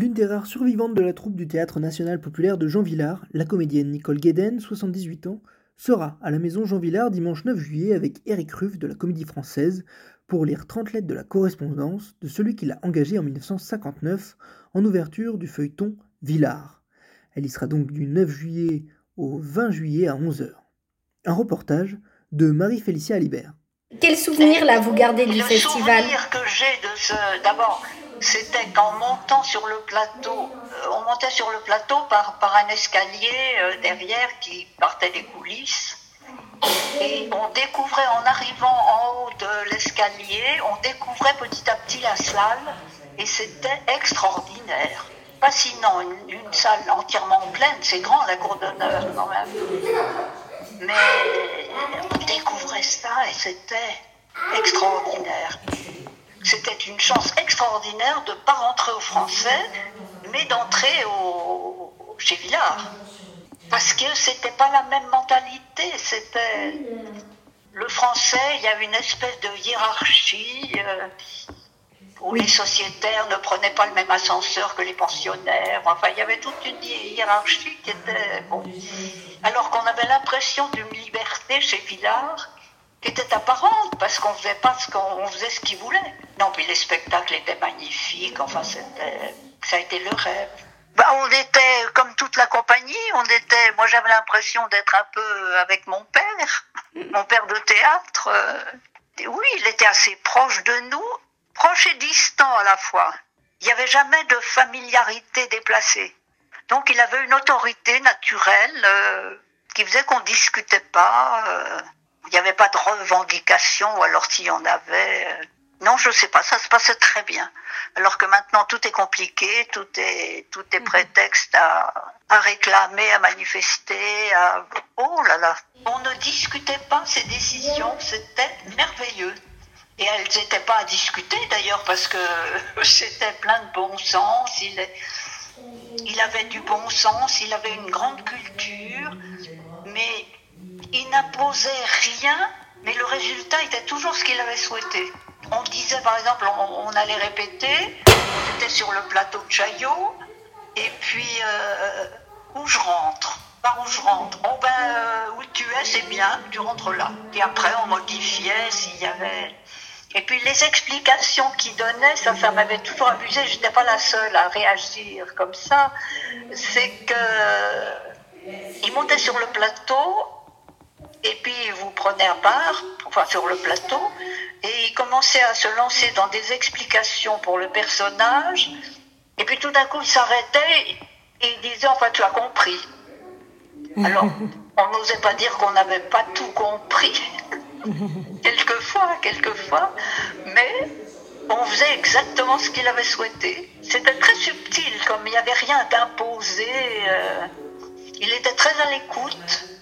L'une des rares survivantes de la troupe du Théâtre national populaire de Jean Villard, la comédienne Nicole Guéden, 78 ans, sera à la maison Jean Villard dimanche 9 juillet avec Eric Ruff de la Comédie Française pour lire 30 lettres de la correspondance de celui qui l'a engagé en 1959 en ouverture du feuilleton Villard. Elle y sera donc du 9 juillet au 20 juillet à 11h. Un reportage de Marie-Félicia Alibert. Quel souvenir là vous gardez du festival? Le souvenir que j'ai de ce, d'abord, c'était qu'en montant sur le plateau, euh, on montait sur le plateau par, par un escalier euh, derrière qui partait des coulisses. Et on découvrait, en arrivant en haut de l'escalier, on découvrait petit à petit la salle et c'était extraordinaire. Fascinant, une, une salle entièrement pleine, c'est grand la cour d'honneur quand même. Mais on découvrait ça et c'était extraordinaire. C'était une chance extraordinaire de ne pas rentrer au français, mais d'entrer au, chez Villard. Parce que c'était pas la même mentalité, c'était le français, il y a une espèce de hiérarchie euh, où les sociétaires ne prenaient pas le même ascenseur que les pensionnaires. Enfin, il y avait toute une hiérarchie qui était bon. Alors qu'on avait l'impression d'une liberté chez Villard qui était apparente parce qu'on faisait pas ce qu'on faisait ce qu'ils voulaient. Non, puis les spectacles étaient magnifiques. Enfin, c'était, ça a été le rêve. Bah, on était comme toute la compagnie. On était, moi, j'avais l'impression d'être un peu avec mon père, mon père de théâtre. Euh, oui, il était assez proche de nous, proche et distant à la fois. Il n'y avait jamais de familiarité déplacée. Donc, il avait une autorité naturelle euh, qui faisait qu'on discutait pas. Euh, il n'y avait pas de revendication, ou alors s'il y en avait. Euh, non, je ne sais pas, ça se passait très bien. Alors que maintenant tout est compliqué, tout est tout est prétexte à, à réclamer, à manifester, à oh là là. On ne discutait pas ces décisions, c'était merveilleux. Et elles n'étaient pas à discuter d'ailleurs parce que c'était plein de bon sens. Il, est, il avait du bon sens, il avait une grande culture, mais il n'imposait rien, mais le résultat était toujours ce qu'il avait souhaité. On disait par exemple, on, allait répéter, on était sur le plateau de Chaillot, et puis euh, où je rentre? Par où je rentre? Oh ben, euh, où tu es, c'est bien, tu rentres là. Et après, on modifiait s'il y avait. Et puis les explications qu'il donnait, ça, ça m'avait toujours amusé. Je n'étais pas la seule à réagir comme ça. C'est que il montait sur le plateau et puis vous prenez un bar, enfin sur le plateau, commençait à se lancer dans des explications pour le personnage, et puis tout d'un coup il s'arrêtait et il disait enfin tu as compris. Alors on n'osait pas dire qu'on n'avait pas tout compris, quelquefois, quelquefois, mais on faisait exactement ce qu'il avait souhaité. C'était très subtil, comme il n'y avait rien d'imposé. Euh, il était très à l'écoute.